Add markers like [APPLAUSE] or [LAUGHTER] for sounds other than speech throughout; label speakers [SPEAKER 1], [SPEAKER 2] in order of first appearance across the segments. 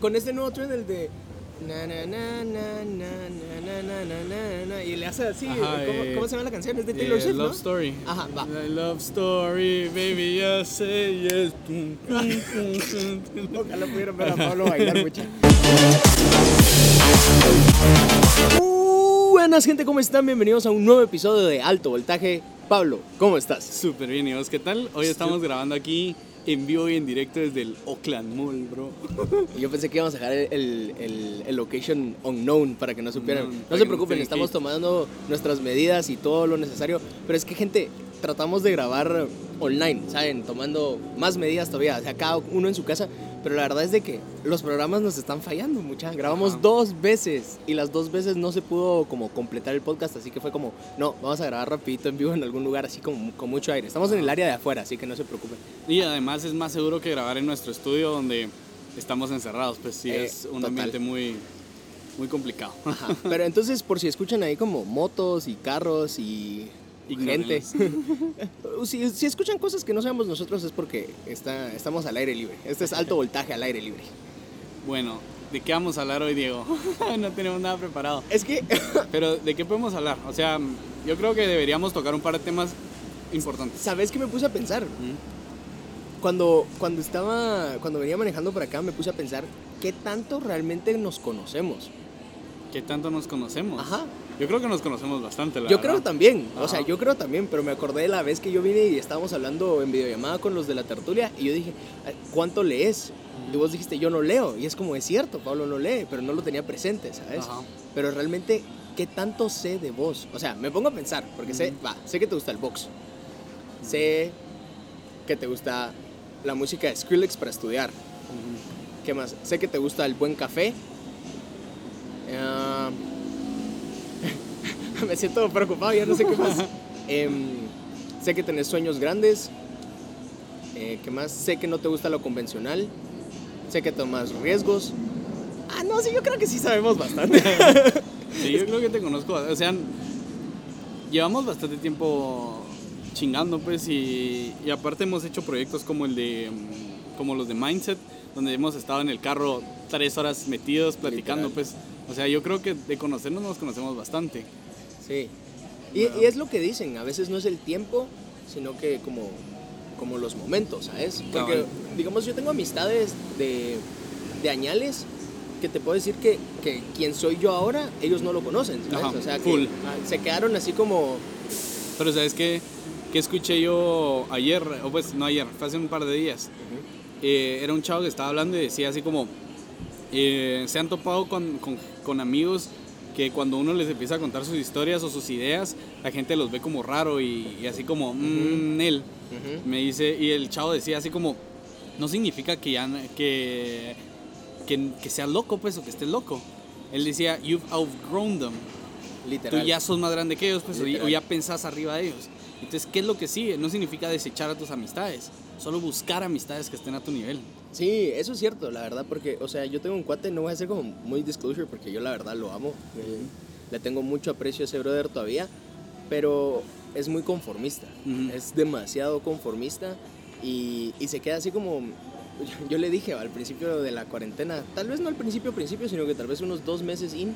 [SPEAKER 1] Con este nuevo tren, el de. Na, y le hace así. ¿cómo, se llama la canción? Es de Taylor Swift.
[SPEAKER 2] Eh, love
[SPEAKER 1] ¿no?
[SPEAKER 2] Story.
[SPEAKER 1] Ajá, va.
[SPEAKER 2] Love Story, baby, ya sé, yes.
[SPEAKER 1] Ojalá pudieran ver a Pablo bailar, mucha. Buenas, gente, ¿cómo están? Bienvenidos a un nuevo episodio de Alto Voltaje. Pablo, ¿cómo estás?
[SPEAKER 2] Súper bien, ¿y vos qué tal? Hoy estamos grabando aquí en vivo y en directo desde el Oakland Mall, bro. [LAUGHS]
[SPEAKER 1] Yo pensé que íbamos a dejar el, el- el location unknown para que no supieran. No se
[SPEAKER 2] no
[SPEAKER 1] preocupen, estamos
[SPEAKER 2] que-
[SPEAKER 1] tomando nuestras medidas y todo lo necesario. Pero es que, gente, tratamos de grabar online, ¿saben? Tomando más medidas todavía, o sea, cada uno en su casa. Pero la verdad es de que los programas nos están fallando, mucha. Grabamos
[SPEAKER 2] Ajá.
[SPEAKER 1] dos veces y las dos veces no se pudo como completar el podcast, así que fue como, no, vamos a grabar rapidito en vivo en algún lugar así como con mucho aire. Estamos en el área de afuera, así que no se preocupen.
[SPEAKER 2] Y además es más seguro que grabar en nuestro estudio donde estamos encerrados, pues sí,
[SPEAKER 1] Eh,
[SPEAKER 2] es un
[SPEAKER 1] total.
[SPEAKER 2] ambiente muy, muy complicado.
[SPEAKER 1] Ajá. Pero entonces, por si escuchan ahí como motos y carros y gente. [LAUGHS] Si, si escuchan cosas que no sabemos nosotros es porque está, estamos al aire libre. Este es alto voltaje al aire libre.
[SPEAKER 2] Bueno, ¿de qué vamos a hablar hoy, Diego? [LAUGHS] no tenemos nada preparado.
[SPEAKER 1] Es que, [LAUGHS]
[SPEAKER 2] Pero, ¿de qué podemos hablar? O sea, yo creo que deberíamos tocar un par de temas importantes.
[SPEAKER 1] ¿sabes qué me puse a pensar? Cuando, cuando estaba, cuando venía manejando por acá, me puse a pensar qué tanto realmente nos conocemos.
[SPEAKER 2] ¿Qué tanto nos conocemos?
[SPEAKER 1] Ajá.
[SPEAKER 2] Yo creo que nos conocemos bastante, la
[SPEAKER 1] Yo
[SPEAKER 2] verdad.
[SPEAKER 1] creo también, o sea,
[SPEAKER 2] Ajá.
[SPEAKER 1] yo creo también, pero me acordé de la vez que yo vine y estábamos hablando en videollamada con los de la tertulia y yo dije, "Ay, ¿cuánto lees? Y vos dijiste, yo no leo. Y es como, es cierto, Pablo no lee, pero no lo tenía presente, ¿sabes?
[SPEAKER 2] Ajá.
[SPEAKER 1] Pero realmente, ¿qué tanto sé de vos? O sea, me pongo a pensar, porque sé, va, sé que te gusta el box. Sé que te gusta la música de Skrillex para estudiar. ¿Qué más? Sé que te gusta el buen café. [LAUGHS] Me siento preocupado, ya no sé qué más. [LAUGHS] Em, sé que tenés sueños grandes. Eh, ¿Qué más? Sé que no te gusta lo convencional. Sé que tomas riesgos. Ah, no, sí, yo creo que sí sabemos bastante. [LAUGHS]
[SPEAKER 2] Sí, yo creo que te conozco. O sea, llevamos bastante tiempo chingando, pues, y, y aparte hemos hecho proyectos como el de, mm, como los de Mindset, donde hemos estado en el carro tres horas metidos platicando,
[SPEAKER 1] Literal.
[SPEAKER 2] pues. O sea, yo creo que de conocernos nos conocemos bastante.
[SPEAKER 1] Sí. Y, y es lo que dicen, a veces no es el tiempo, sino que como, como los momentos, ¿sabes? Porque,
[SPEAKER 2] Cabal.
[SPEAKER 1] digamos, yo tengo amistades de, de añales que te puedo decir que, que quien soy yo ahora, ellos no lo conocen, ¿sabes?
[SPEAKER 2] Ajá,
[SPEAKER 1] o sea, que
[SPEAKER 2] full.
[SPEAKER 1] ah, se quedaron así como...
[SPEAKER 2] Pero ¿sabes qué? ¿Qué escuché yo ayer? O pues no ayer, fue hace un par de días. Eh, era un chavo que estaba hablando y decía así como, eh, se han topado con, con- con amigos que cuando uno les empieza a contar sus historias o sus ideas, la gente los ve como raro y, y así como, mmm, él.
[SPEAKER 1] Ujú.
[SPEAKER 2] Me dice, y el chavo decía así como, no significa que ya, que, que, que seas loco, pues, o que estés loco. Él decía, you've outgrown them.
[SPEAKER 1] Literal.
[SPEAKER 2] Tú ya sos más grande que ellos, pues,
[SPEAKER 1] Literal.
[SPEAKER 2] o ya pensás arriba de ellos. Entonces, ¿qué es lo que sigue? No significa desechar a tus amistades, solo buscar amistades que estén a tu nivel.
[SPEAKER 1] Sí, eso es cierto, la verdad, porque, o sea, yo tengo un cuate, no voy a hacer como muy disclosure porque yo la verdad lo amo. eh, Le tengo mucho aprecio a ese brother todavía, pero es muy conformista.
[SPEAKER 2] Ujú.
[SPEAKER 1] Es demasiado conformista y, y se queda así como. [LAUGHS] Yo le dije al principio de la cuarentena, tal vez no al principio, principio, sino que tal vez unos dos meses in,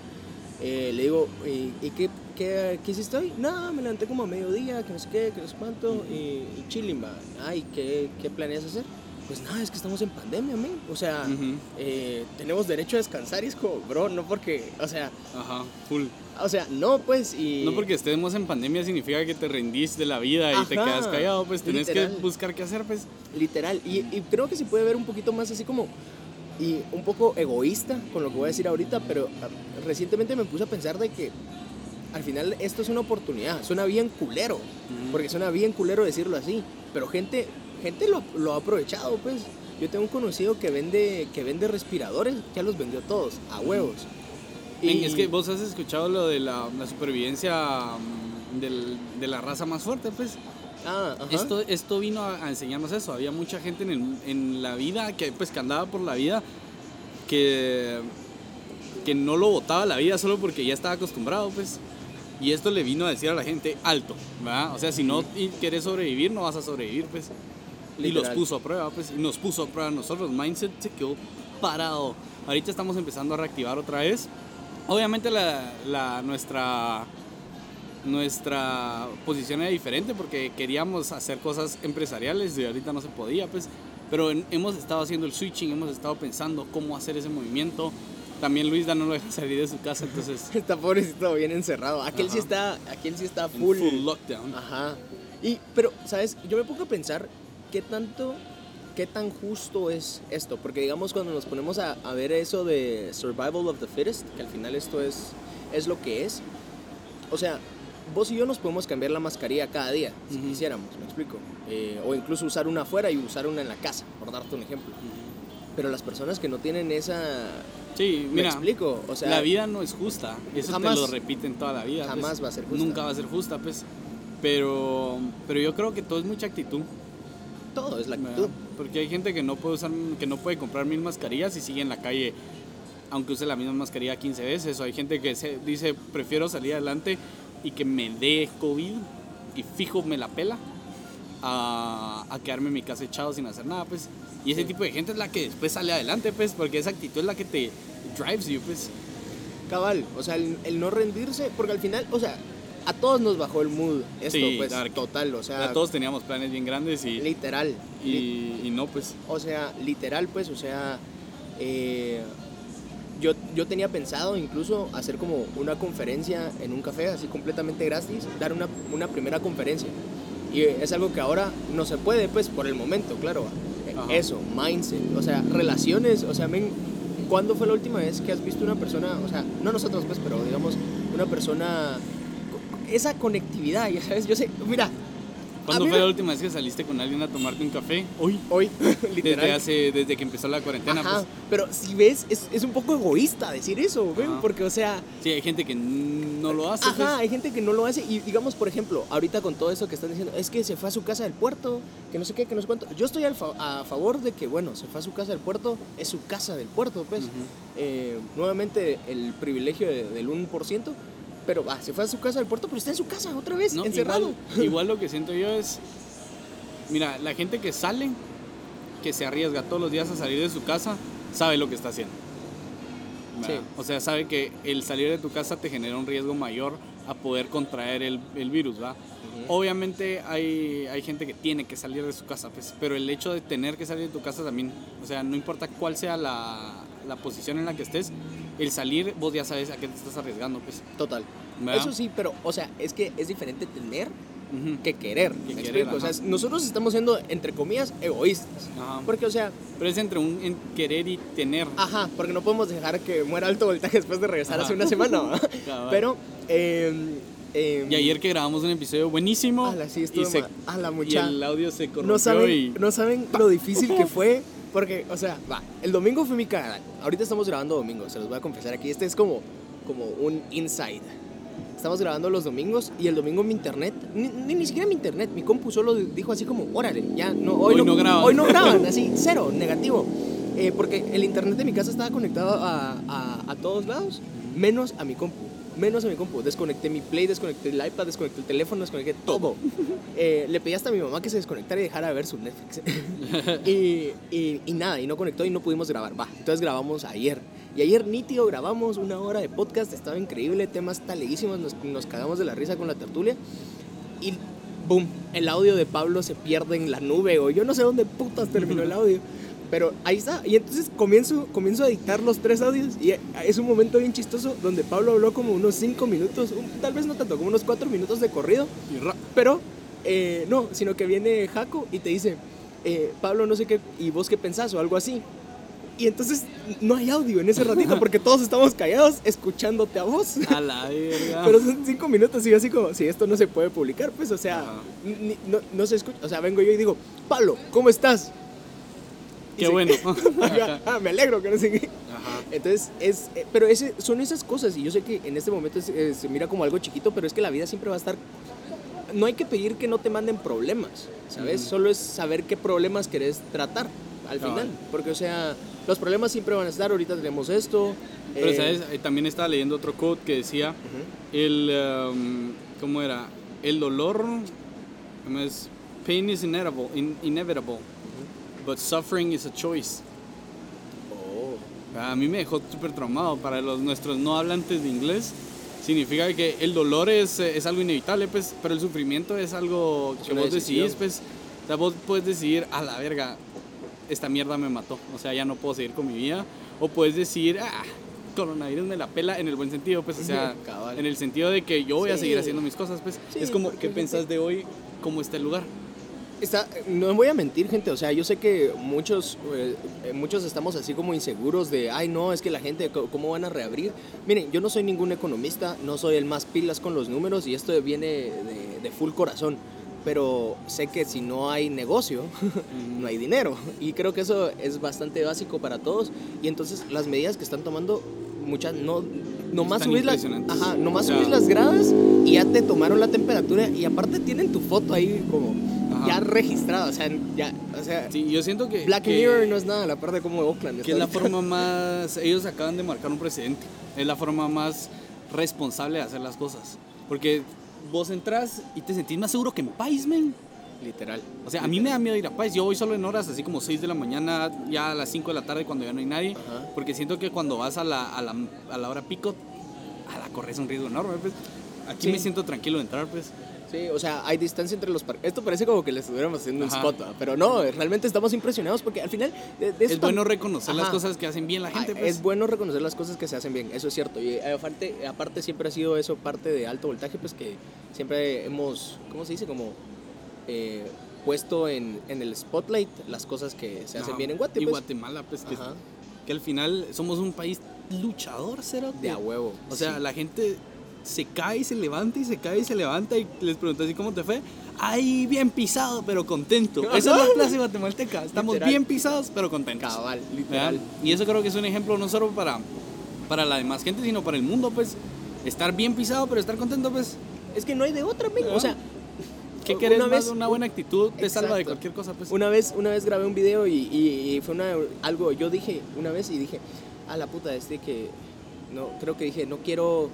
[SPEAKER 1] eh, le digo, ¿y, y qué, qué, qué hiciste hoy? No, me levanté como a mediodía, que no sé qué, que no sé cuánto, y, y chilling. Ay, ¿qué, ¿qué planeas hacer? Pues nada, es que estamos en pandemia, men. O sea,
[SPEAKER 2] Ujú.
[SPEAKER 1] eh, tenemos derecho a descansar y es como, bro, no porque, o sea,
[SPEAKER 2] Ajá, full.
[SPEAKER 1] o sea, no, pues, y...
[SPEAKER 2] No porque estemos en pandemia significa que te rendís de la vida y te quedas callado, pues tenés
[SPEAKER 1] literal.
[SPEAKER 2] que buscar qué hacer, pues.
[SPEAKER 1] Literal, y, y creo que se puede ver un poquito más así como, y un poco egoísta con lo que voy a decir ahorita, pero ah, recientemente me puse a pensar de que al final esto es una oportunidad, suena bien culero, porque suena bien culero decirlo así, pero gente, gente lo, lo ha aprovechado, pues. Yo tengo un conocido que vende, que vende respiradores, ya los vendió todos, a huevos.
[SPEAKER 2] Men, Es que vos has escuchado lo de la, la supervivencia mm, del- de la raza más fuerte, pues.
[SPEAKER 1] Ah, ajá.
[SPEAKER 2] Esto, esto vino a, a enseñarnos eso. Había mucha gente en, el- en la vida que, pues, que andaba por la vida que, que no lo botaba la vida solo porque ya estaba acostumbrado, pues. Y esto le vino a decir a la gente alto, ¿verdad? O sea, si no y quieres sobrevivir, no vas a sobrevivir, pues. Y los puso a prueba, pues. Y nos puso a prueba nosotros. Mindset se quedó parado. Ahorita estamos empezando a reactivar otra vez. Obviamente la, la- nuestra, nuestra posición era diferente porque queríamos hacer cosas empresariales y ahorita no se podía, pues. Pero en- hemos estado haciendo el switching, hemos estado pensando cómo hacer ese movimiento. También Luis no lo deja salir de su casa, entonces [LAUGHS]
[SPEAKER 1] Está pobrecito bien encerrado. Aquel sí está, aquel sí está
[SPEAKER 2] en
[SPEAKER 1] full.
[SPEAKER 2] full lockdown.
[SPEAKER 1] Ajá. Y, pero, ¿sabes? Yo me pongo a pensar qué tanto, qué tan justo es esto. Porque, digamos, cuando nos ponemos a, a ver eso de survival of the fittest, que al final esto es, es lo que es. O sea, vos y yo nos podemos cambiar la mascarilla cada día, si
[SPEAKER 2] Ujú.
[SPEAKER 1] quisiéramos, me explico. Eh, o incluso usar una afuera y usar una en la casa, por darte un ejemplo. Pero las personas que no tienen esa...
[SPEAKER 2] Sí,
[SPEAKER 1] me
[SPEAKER 2] mira,
[SPEAKER 1] explico, o sea...
[SPEAKER 2] la vida no es justa. Eso
[SPEAKER 1] jamás-
[SPEAKER 2] te lo repiten toda la vida. pues.
[SPEAKER 1] jamás va a ser justa.
[SPEAKER 2] Nunca va a ser justa, pues. Pero, pero yo creo que todo es mucha actitud.
[SPEAKER 1] Todo es la actitud.
[SPEAKER 2] Porque hay gente que no puede usar, que no puede comprar mil mascarillas y sigue en la calle aunque use la misma mascarilla 15 veces. O hay gente que se dice, prefiero salir adelante y que me dé COVID y fijo me la pela a, a quedarme en mi casa echado sin hacer nada, pues. Y ese
[SPEAKER 1] Sí.
[SPEAKER 2] tipo de gente es la que después sale adelante, pues, porque esa actitud es la que te drives you, pues.
[SPEAKER 1] Cabal, o sea, el, el no rendirse, porque al final, o sea, a todos nos bajó el mood esto,
[SPEAKER 2] Sí,
[SPEAKER 1] pues,
[SPEAKER 2] dark.
[SPEAKER 1] total, o sea,
[SPEAKER 2] todos teníamos planes bien grandes y,
[SPEAKER 1] literal, li-
[SPEAKER 2] y, no, pues.
[SPEAKER 1] o sea, literal, pues, o sea, eh, yo, yo tenía pensado incluso hacer como una conferencia en un café, así completamente gratis, dar una, una primera conferencia, y es algo que ahora no se puede, pues, por el momento, claro,
[SPEAKER 2] Ajá.
[SPEAKER 1] eso, mindset, o sea, relaciones, o sea, men, ¿cuándo fue la última vez que has visto una persona, o sea, no nosotros pues, pero digamos, una persona, esa conectividad, ya sabes, yo sé, mira,
[SPEAKER 2] ¿Cuándo fue la última vez que saliste con alguien a tomarte un café? Hoy.
[SPEAKER 1] hoy, [LAUGHS]
[SPEAKER 2] Desde,
[SPEAKER 1] literal,
[SPEAKER 2] hace, desde que empezó la cuarentena,
[SPEAKER 1] ajá,
[SPEAKER 2] pues.
[SPEAKER 1] pero si ves, es, es un poco egoísta decir eso,
[SPEAKER 2] Ajá.
[SPEAKER 1] porque, o sea,
[SPEAKER 2] Sí, hay gente que no lo hace.
[SPEAKER 1] Ajá,
[SPEAKER 2] pues.
[SPEAKER 1] hay gente que no lo hace y digamos, por ejemplo, ahorita con todo eso que están diciendo, es que se fue a su casa del puerto, que no sé qué, que no sé cuánto. Yo estoy al fa- a favor de que, bueno, se fue a su casa del puerto, es su casa del puerto, pues.
[SPEAKER 2] Ujú.
[SPEAKER 1] Eh, nuevamente el privilegio de- del 1%, pero va, se fue a su casa del puerto, pero está en su casa otra vez,
[SPEAKER 2] No,
[SPEAKER 1] encerrado.
[SPEAKER 2] Igual, [LAUGHS] igual lo que siento yo es, mira, la gente que sale, que se arriesga todos los días a salir de su casa, sabe lo que está haciendo.
[SPEAKER 1] Sí.
[SPEAKER 2] O sea, sabe que el salir de tu casa te genera un riesgo mayor a poder contraer el, el virus, ¿va? Obviamente hay, hay gente que tiene que salir de su casa, pues, pero el hecho de tener que salir de tu casa también, o sea, no importa cuál sea la, la posición en la que estés, el salir, vos ya sabes a qué te estás arriesgando, pues.
[SPEAKER 1] Total.
[SPEAKER 2] ¿verdad?
[SPEAKER 1] Eso sí, pero, o sea, es que es diferente tener que querer.
[SPEAKER 2] Que
[SPEAKER 1] ¿me
[SPEAKER 2] querer,
[SPEAKER 1] explico? O sea,
[SPEAKER 2] ajá.
[SPEAKER 1] nosotros estamos siendo, entre comillas, egoístas.
[SPEAKER 2] Ajá.
[SPEAKER 1] Porque, o sea,
[SPEAKER 2] Pero es entre un en querer y tener.
[SPEAKER 1] Ajá, porque no podemos dejar que muera alto voltaje después de regresar
[SPEAKER 2] Ajá.
[SPEAKER 1] hace una semana. [LAUGHS] Pero, eh, eh,
[SPEAKER 2] Y ayer que grabamos un episodio buenísimo
[SPEAKER 1] ala, sí,
[SPEAKER 2] y, se-
[SPEAKER 1] ala,
[SPEAKER 2] y el audio se corrompió
[SPEAKER 1] no saben,
[SPEAKER 2] y
[SPEAKER 1] no saben lo difícil que fue. Porque, o sea, va, el domingo fue mi cagada. Ahorita estamos grabando domingo, se los voy a confesar aquí. Este es como, como un inside. Estamos grabando los domingos y el domingo mi internet, ni, ni, ni siquiera mi internet, mi compu solo dijo así como, órale, ya, no, hoy,
[SPEAKER 2] Hoy no graban.
[SPEAKER 1] Hoy no graban, [LAUGHS] así, cero, negativo. Eh, porque el internet de mi casa estaba conectado a, a, a todos lados, menos a mi compu. Menos a mi compu. Desconecté mi Play, desconecté el iPad, desconecté el teléfono, desconecté todo. [LAUGHS] Eh, le pedí hasta a mi mamá que se desconectara y dejara de ver su Netflix. [LAUGHS] y, y, y nada, y no conectó y no pudimos grabar. Va, entonces grabamos ayer. Y ayer nítido grabamos una hora de podcast, estaba increíble, temas taleguísimos, nos, nos cagamos de la risa con la tertulia. Y boom, el audio de Pablo se pierde en la nube o yo no sé dónde putas terminó el audio. [LAUGHS] Pero ahí está. Y entonces comienzo, comienzo a editar los tres audios y es un momento bien chistoso donde Pablo habló como unos cinco minutos, un- tal vez no tanto, como unos cuatro minutos de corrido. Pero eh, no, sino que viene Jaco y te dice, eh, Pablo, no sé qué, ¿y vos qué pensás? O algo así. Y entonces no hay audio en ese ratito [LAUGHS] porque todos estamos callados escuchándote a vos.
[SPEAKER 2] a la verga.
[SPEAKER 1] Pero son cinco minutos y yo así como, si esto no se puede publicar, pues, o sea, no, no se escucha. O sea, vengo yo y digo, Pablo, ¿cómo estás?
[SPEAKER 2] Qué bueno. [LAUGHS]
[SPEAKER 1] Ah, me alegro que no sé qué.
[SPEAKER 2] Ajá.
[SPEAKER 1] Entonces, es, eh, pero ese, son esas cosas y yo sé que en este momento es- eh, se mira como algo chiquito, pero es que la vida siempre va a estar... No hay que pedir que no te manden problemas, ¿sabes?
[SPEAKER 2] Ujú.
[SPEAKER 1] Solo es saber qué problemas querés tratar al final. Porque, o sea, los problemas siempre van a estar, ahorita tenemos esto.
[SPEAKER 2] Pero,
[SPEAKER 1] eh,
[SPEAKER 2] ¿sabes? Eh, También estaba leyendo otro quote que decía,
[SPEAKER 1] ujú.
[SPEAKER 2] el, um, ¿cómo era? El dolor, ¿cómo es? Pain is inevitable, in- inevitable, but suffering is a choice.
[SPEAKER 1] Oh.
[SPEAKER 2] A mí me dejó súper traumado. Para los, nuestros no hablantes de inglés, significa que el dolor es, es algo inevitable, pues, pero el sufrimiento es algo que vos decidís, pues. O sea, vos puedes decidir, a la verga, esta mierda me mató. O sea, ya no puedo seguir con mi vida. O puedes decir, ah, coronavirus me la pela en el buen sentido, pues, o sea, [LAUGHS]
[SPEAKER 1] Cabal.
[SPEAKER 2] en el sentido de que yo voy a
[SPEAKER 1] Sí.
[SPEAKER 2] seguir haciendo mis cosas, pues.
[SPEAKER 1] Sí,
[SPEAKER 2] es como,
[SPEAKER 1] porque
[SPEAKER 2] ¿qué
[SPEAKER 1] gente-
[SPEAKER 2] pensás de hoy? ¿Cómo está el lugar?
[SPEAKER 1] No voy a mentir, gente. O sea, yo sé que muchos, eh, muchos estamos así como inseguros de, ay, no, es que la gente, ¿cómo van a reabrir? Miren, yo no soy ningún economista, no soy el más pilas con los números y esto viene de, de full corazón. Pero sé que si no hay negocio, [LAUGHS] no hay dinero. Y creo que eso es bastante básico para todos. Y entonces las medidas que están tomando, muchas, no, nomás subís las,
[SPEAKER 2] impresionantes.
[SPEAKER 1] ajá, nomás subís las gradas y ya te tomaron la temperatura y aparte tienen tu foto ahí como
[SPEAKER 2] Ajá.
[SPEAKER 1] ya registrada. O sea, ya, o sea,
[SPEAKER 2] Sí, yo siento que...
[SPEAKER 1] Black
[SPEAKER 2] que-
[SPEAKER 1] Mirror no es nada, la parte como Oakland.
[SPEAKER 2] que es la forma [LAUGHS] más... Ellos acaban de marcar un precedente. Es la forma más responsable de hacer las cosas. Porque vos entras y te sentís más seguro que en Pais, man.
[SPEAKER 1] Literal.
[SPEAKER 2] O sea, a mí me da miedo ir a Pais. Yo voy solo en horas, así como 6 de la mañana, ya a las 5 de la tarde cuando ya no hay nadie.
[SPEAKER 1] Ajá.
[SPEAKER 2] Porque siento que cuando vas a la, a la, a la hora pico, a la corres un riesgo enorme, pues. Aquí
[SPEAKER 1] Sí.
[SPEAKER 2] me siento tranquilo de entrar, pues.
[SPEAKER 1] Sí, o sea, hay distancia entre los parques. Esto parece como que le estuviéramos haciendo un
[SPEAKER 2] Ajá.
[SPEAKER 1] spot, ¿va? pero no, realmente estamos impresionados porque al final de, de
[SPEAKER 2] Es bueno reconocer las
[SPEAKER 1] Ajá.
[SPEAKER 2] cosas que hacen bien la gente,
[SPEAKER 1] Ah,
[SPEAKER 2] pues.
[SPEAKER 1] Es bueno reconocer las cosas que se hacen bien, eso es cierto. Y eh, aparte, aparte siempre ha sido eso parte de alto voltaje, pues que siempre hemos, ¿cómo se dice? Como eh, puesto en, en el spotlight las cosas que se hacen
[SPEAKER 2] Ajá.
[SPEAKER 1] bien en Guate.
[SPEAKER 2] Y
[SPEAKER 1] pues.
[SPEAKER 2] Guatemala, pues, que, al final somos un país luchador, cero.
[SPEAKER 1] De a huevo.
[SPEAKER 2] O sea,
[SPEAKER 1] sí.
[SPEAKER 2] la gente se cae y se levanta y se cae y se levanta y les preguntas así cómo te fue. Ahí bien pisado, pero contento. [LAUGHS] Esa es la clase guatemalteca. Estamos
[SPEAKER 1] Literal.
[SPEAKER 2] bien pisados, pero contentos.
[SPEAKER 1] cabal,
[SPEAKER 2] ¿verdad?
[SPEAKER 1] literal.
[SPEAKER 2] Y eso creo que es un ejemplo no solo para, para la demás gente, sino para el mundo, pues. Estar bien pisado, pero estar contento, pues.
[SPEAKER 1] Es que no hay de otra, men. O sea,
[SPEAKER 2] ¿Qué
[SPEAKER 1] Una
[SPEAKER 2] querés más?
[SPEAKER 1] vez-
[SPEAKER 2] Una buena actitud te salva de cualquier cosa, pues.
[SPEAKER 1] Una vez, una vez grabé un video y, y- y fue una, algo, yo dije una vez y dije, a la puta, este que, no, creo que dije, no quiero,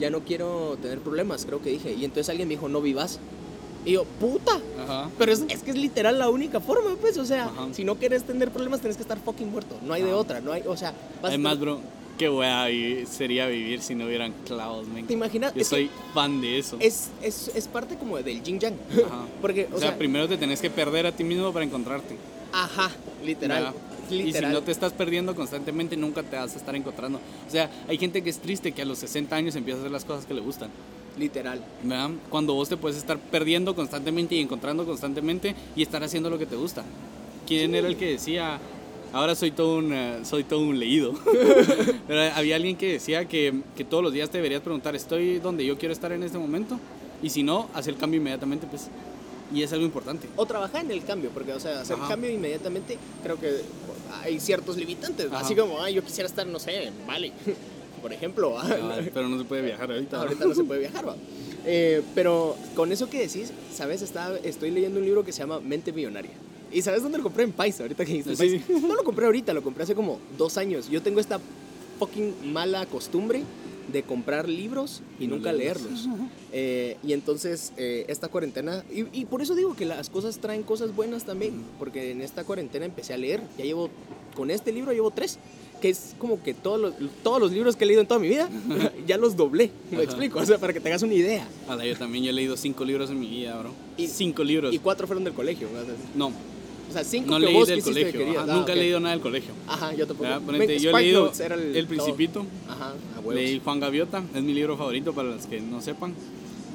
[SPEAKER 1] ya no quiero tener problemas, creo que dije. Y entonces alguien me dijo, no vivas. Y yo, puta,
[SPEAKER 2] Ajá.
[SPEAKER 1] pero es, es que es literal la única forma, pues, o sea,
[SPEAKER 2] Ajá.
[SPEAKER 1] si no quieres tener problemas, tienes que estar fucking muerto. No hay de otra, no hay, o sea, vas a
[SPEAKER 2] Además,
[SPEAKER 1] estar-
[SPEAKER 2] bro, qué wea vi- sería vivir si no hubieran clavos, men.
[SPEAKER 1] ¿te imaginas?
[SPEAKER 2] Yo
[SPEAKER 1] Es
[SPEAKER 2] soy fan de eso.
[SPEAKER 1] es, es, es parte como del yin yang.
[SPEAKER 2] Ajá. [LAUGHS]
[SPEAKER 1] Porque,
[SPEAKER 2] O, sea, primero te tenés que perder a ti mismo para encontrarte.
[SPEAKER 1] ajá, literal.
[SPEAKER 2] ¿verdad?
[SPEAKER 1] literal.
[SPEAKER 2] Y si no te estás perdiendo constantemente, nunca te vas a estar encontrando. O sea, hay gente que es triste que a los 60 años empieza a hacer las cosas que le gustan.
[SPEAKER 1] Literal.
[SPEAKER 2] ¿verdad? Cuando vos te puedes estar perdiendo constantemente y encontrando constantemente y estar haciendo lo que te gusta. ¿Quién era el que decía, ahora soy todo un, eh, soy todo un leído? [LAUGHS] Pero había alguien que decía que, que todos los días te deberías preguntar, ¿estoy donde yo quiero estar en este momento? Y si no, hacer el cambio inmediatamente, pues. Y es algo importante.
[SPEAKER 1] O trabajar en el cambio, porque, o sea, hacer
[SPEAKER 2] Ajá.
[SPEAKER 1] cambio inmediatamente, creo que hay ciertos limitantes.
[SPEAKER 2] Ajá.
[SPEAKER 1] Así como, ay, yo quisiera estar, no sé, en Bali, [LAUGHS] por ejemplo.
[SPEAKER 2] Ah, Pero no se puede viajar ahorita. ¿no?
[SPEAKER 1] Ahorita no se puede viajar, ¿va? Eh, pero con eso que decís, ¿sabes? Estaba, estoy leyendo un libro que se llama Mente Millonaria. ¿Y sabes dónde lo compré? En Paisa, ahorita que dijiste
[SPEAKER 2] Sí.
[SPEAKER 1] Paisa. No lo compré ahorita, lo compré hace como dos años. Yo tengo esta fucking mala costumbre de comprar libros y
[SPEAKER 2] No
[SPEAKER 1] nunca
[SPEAKER 2] leerlos.
[SPEAKER 1] leerlos. [LAUGHS] Eh, y entonces, eh, esta cuarentena, y, y por eso digo que las cosas traen cosas buenas también, porque en esta cuarentena empecé a leer, ya llevo, con este libro llevo tres, que es como que todos los, todos los libros que he leído en toda mi vida, [LAUGHS] ya los doblé, me
[SPEAKER 2] Ajá.
[SPEAKER 1] explico, o sea, para que te hagas una idea.
[SPEAKER 2] Ala, yo también yo he leído cinco libros en mi vida, bro.
[SPEAKER 1] Y-
[SPEAKER 2] cinco libros.
[SPEAKER 1] Y cuatro fueron del colegio, ¿no?
[SPEAKER 2] No,
[SPEAKER 1] o sea, cinco
[SPEAKER 2] no
[SPEAKER 1] que
[SPEAKER 2] leí
[SPEAKER 1] vos
[SPEAKER 2] del
[SPEAKER 1] que
[SPEAKER 2] colegio. Ajá,
[SPEAKER 1] Ah,
[SPEAKER 2] nunca he leído nada del colegio.
[SPEAKER 1] Ajá, yo tampoco.
[SPEAKER 2] Ponete, yo he leído
[SPEAKER 1] Notes era el.
[SPEAKER 2] Principito.
[SPEAKER 1] Ajá, a.
[SPEAKER 2] Leí Juan Gaviota, es mi libro favorito para los que no sepan.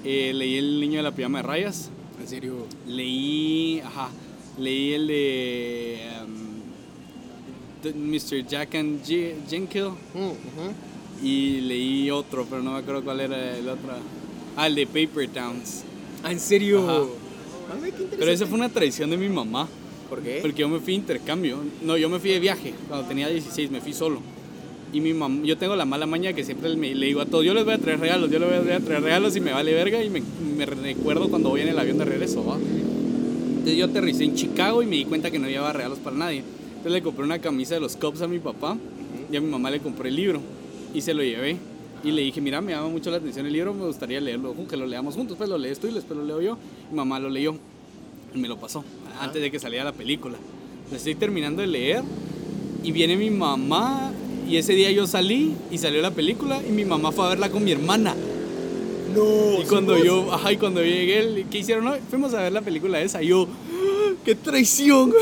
[SPEAKER 2] Eh, leí El niño de la pijama de rayas.
[SPEAKER 1] En serio.
[SPEAKER 2] Leí, ajá, leí el de um, The- Mr. Jack and G-
[SPEAKER 1] Mm,
[SPEAKER 2] y leí otro, pero no me acuerdo cuál era el otro. Ah, el de Paper Towns.
[SPEAKER 1] Ah, ¿en serio?
[SPEAKER 2] Ajá.
[SPEAKER 1] Ah,
[SPEAKER 2] Pero esa fue una traición de mi mamá,
[SPEAKER 1] ¿Por qué?
[SPEAKER 2] porque yo me fui de intercambio. No, yo me fui de viaje cuando tenía 16, me fui solo. Y mi mamá, yo tengo la mala maña que siempre le digo a todos, yo les voy a traer regalos, yo les voy a traer regalos y me vale verga y me, recuerdo cuando voy en el avión de regreso. Entonces yo aterricé en Chicago y me di cuenta que no llevaba regalos para nadie. Entonces le compré una camisa de los Cubs a mi papá y a mi mamá le compré el libro y se lo llevé. Y le dije, mira, me llama mucho la atención el libro, me gustaría leerlo, que lo leamos juntos, pues lo lees tú y después lo leo yo. Mi mamá lo leyó me lo pasó antes de que saliera la película. Lo estoy terminando de leer y viene mi mamá y ese día yo salí y salió la película y mi mamá fue a verla con mi hermana.
[SPEAKER 1] No.
[SPEAKER 2] Y cuando yo, ajá, y cuando llegué, ¿qué hicieron hoy? Fuimos a ver la película esa. Y yo, ¡Ah, ¡qué traición!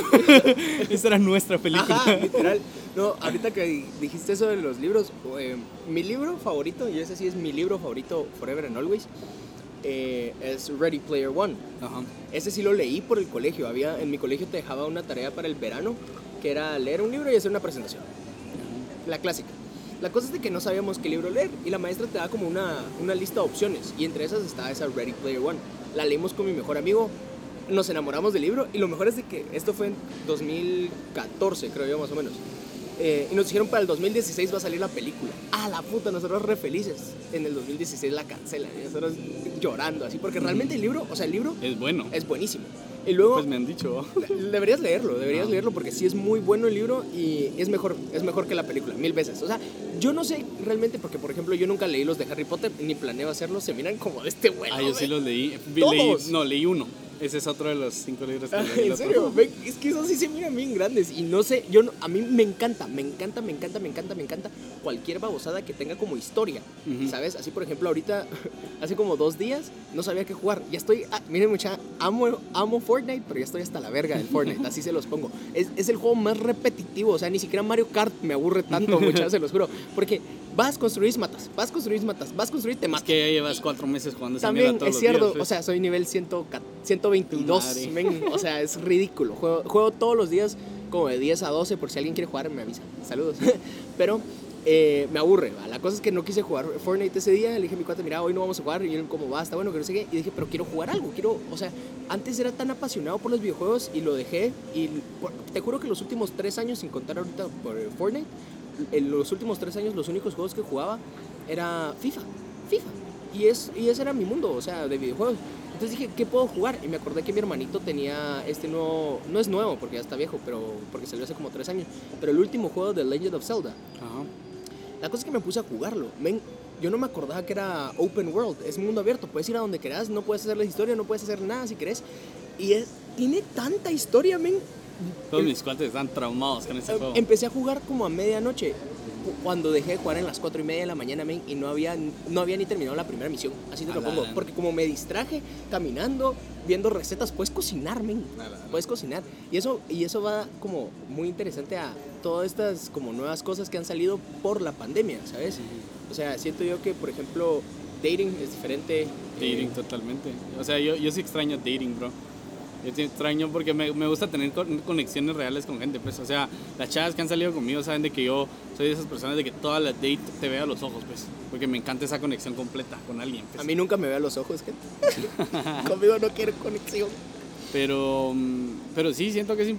[SPEAKER 2] [LAUGHS] esa era nuestra película.
[SPEAKER 1] Ajá, literal. No, ahorita que dijiste eso de los libros, eh, mi libro favorito, y ese sí es mi libro favorito Forever and Always, eh, es Ready Player One.
[SPEAKER 2] Ajá.
[SPEAKER 1] Ese sí lo leí por el colegio. Había, en mi colegio te dejaba una tarea para el verano, que era leer un libro y hacer una presentación. La clásica. La cosa es de que no sabíamos qué libro leer y la maestra te da como una, una lista de opciones y entre esas estaba esa Ready Player One. La leímos con mi mejor amigo, nos enamoramos del libro y lo mejor es de que esto fue en 2014, creo yo más o menos. Eh, y nos dijeron para el 2016 va a salir la película. Ah, la puta, nosotros re felices. En el 2016 la cancelan y nosotros llorando así, porque realmente el libro, o sea, el libro
[SPEAKER 2] Es bueno.
[SPEAKER 1] es buenísimo. Y luego
[SPEAKER 2] Pues me han dicho.
[SPEAKER 1] deberías leerlo, deberías
[SPEAKER 2] Ah.
[SPEAKER 1] leerlo porque sí es muy bueno el libro y es mejor, es mejor que la película, mil veces. O sea, yo no sé realmente porque, por ejemplo, yo nunca leí los de Harry Potter ni planeo hacerlo. Se miran como de este bueno.
[SPEAKER 2] Ah, yo sí los leí.
[SPEAKER 1] ¿Todos?
[SPEAKER 2] leí- no, leí uno. Ese es otro de los cinco libros que
[SPEAKER 1] Ah,
[SPEAKER 2] leí.
[SPEAKER 1] ¿En serio? Es que esos sí se miran bien grandes y no sé, yo no- a mí me encanta, me encanta, me encanta, me encanta, me encanta cualquier babosada que tenga como historia,
[SPEAKER 2] Ujú.
[SPEAKER 1] ¿sabes? Así por ejemplo ahorita, [LAUGHS] hace como dos días, no sabía qué jugar, ya estoy, ah, miren mucha, amo, amo Fortnite, pero ya estoy hasta la verga del Fortnite, [LAUGHS] así se los pongo. Es, es el juego más repetitivo, o sea, ni siquiera Mario Kart me aburre tanto, [LAUGHS] muchachos, se los juro, porque vas, construís, matas, vas, construís, matas, vas, construís, te
[SPEAKER 2] Es
[SPEAKER 1] matas.
[SPEAKER 2] que ya llevas cuatro meses jugando esa
[SPEAKER 1] También
[SPEAKER 2] todos
[SPEAKER 1] es cierto,
[SPEAKER 2] días,
[SPEAKER 1] o sea, soy nivel 100 122,
[SPEAKER 2] Madre.
[SPEAKER 1] men, o sea, es ridículo. Juego, juego todos los días como de 10 a 12, por si alguien quiere jugar me avisa. Saludos. [LAUGHS] Pero eh, me aburre, ¿va? la cosa es que no quise jugar Fortnite ese día, le dije a mi cuate, mira, hoy no vamos a jugar, y él como va, está bueno, que no sé qué, y dije, pero quiero jugar algo, quiero, o sea, antes era tan apasionado por los videojuegos y lo dejé, y por- te juro que los últimos tres años, sin contar ahorita por Fortnite, en los últimos tres años los únicos juegos que jugaba era FIFA, FIFA. Y, es, y ese era mi mundo, o sea, de videojuegos. Entonces dije, ¿qué puedo jugar? Y me acordé que mi hermanito tenía este nuevo, no es nuevo porque ya está viejo, pero porque salió hace como tres años, pero el último juego de Legend of Zelda.
[SPEAKER 2] Ajá.
[SPEAKER 1] La cosa es que me puse a jugarlo. Men, yo no me acordaba que era open world, es mundo abierto, puedes ir a donde quieras, no puedes hacer la historia, no puedes hacer nada si querés. Y es, tiene tanta historia, men.
[SPEAKER 2] Todos
[SPEAKER 1] Em-
[SPEAKER 2] mis cuates están traumados con ese
[SPEAKER 1] eh,
[SPEAKER 2] juego.
[SPEAKER 1] Empecé a jugar como a medianoche, cu- cuando dejé de jugar en las 4 y media de la mañana, men, y no había, no había ni terminado la primera misión. Así te lo pongo. Porque como me distraje caminando, viendo recetas, puedes cocinar, men. Puedes cocinar. Y eso, y eso va como muy interesante a todas estas como nuevas cosas que han salido por la pandemia, ¿sabes? O sea, siento yo que, por ejemplo, dating es diferente.
[SPEAKER 2] Dating
[SPEAKER 1] eh,
[SPEAKER 2] totalmente. O sea, yo, yo sí extraño dating, bro. Yo sí extraño porque me, me gusta tener con- conexiones reales con gente, pues. O sea, las chavas que han salido conmigo saben de que yo soy de esas personas de que toda la date te vea a los ojos, pues. Porque me encanta esa conexión completa con alguien, pues.
[SPEAKER 1] a mí nunca me ve a los ojos, gente. [LAUGHS] Conmigo no quiere conexión.
[SPEAKER 2] Pero, mm, pero sí, siento que es